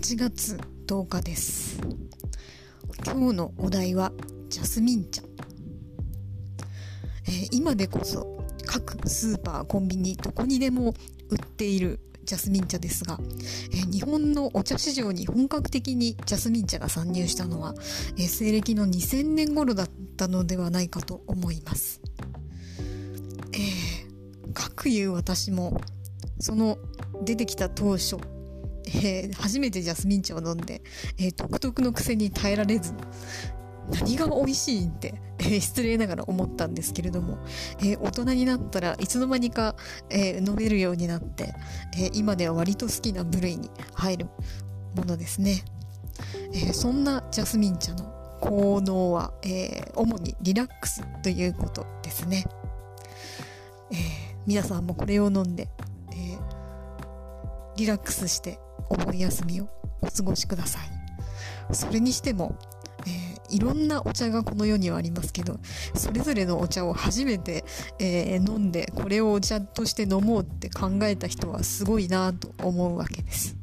8月10日です今日のお題はジャスミン茶、えー、今でこそ各スーパーコンビニどこにでも売っているジャスミン茶ですが、えー、日本のお茶市場に本格的にジャスミン茶が参入したのは、えー、西暦の2000年頃だったのではないかと思います。えー、かくいう私もその出てきた当初えー、初めてジャスミン茶を飲んで、えー、独特の癖に耐えられず、何が美味しいって、えー、失礼ながら思ったんですけれども、え大人になったらいつの間にか、え飲めるようになって、え今では割と好きな部類に入るものですね。えそんなジャスミン茶の効能は、え主にリラックスということですね。え皆さんもこれを飲んで、えリラックスしてお盆休みをお過ごしください。それにしても、えー、いろんなお茶がこの世にはありますけど、それぞれのお茶を初めて、えー、飲んで、これをお茶として飲もうって考えた人はすごいなと思うわけです。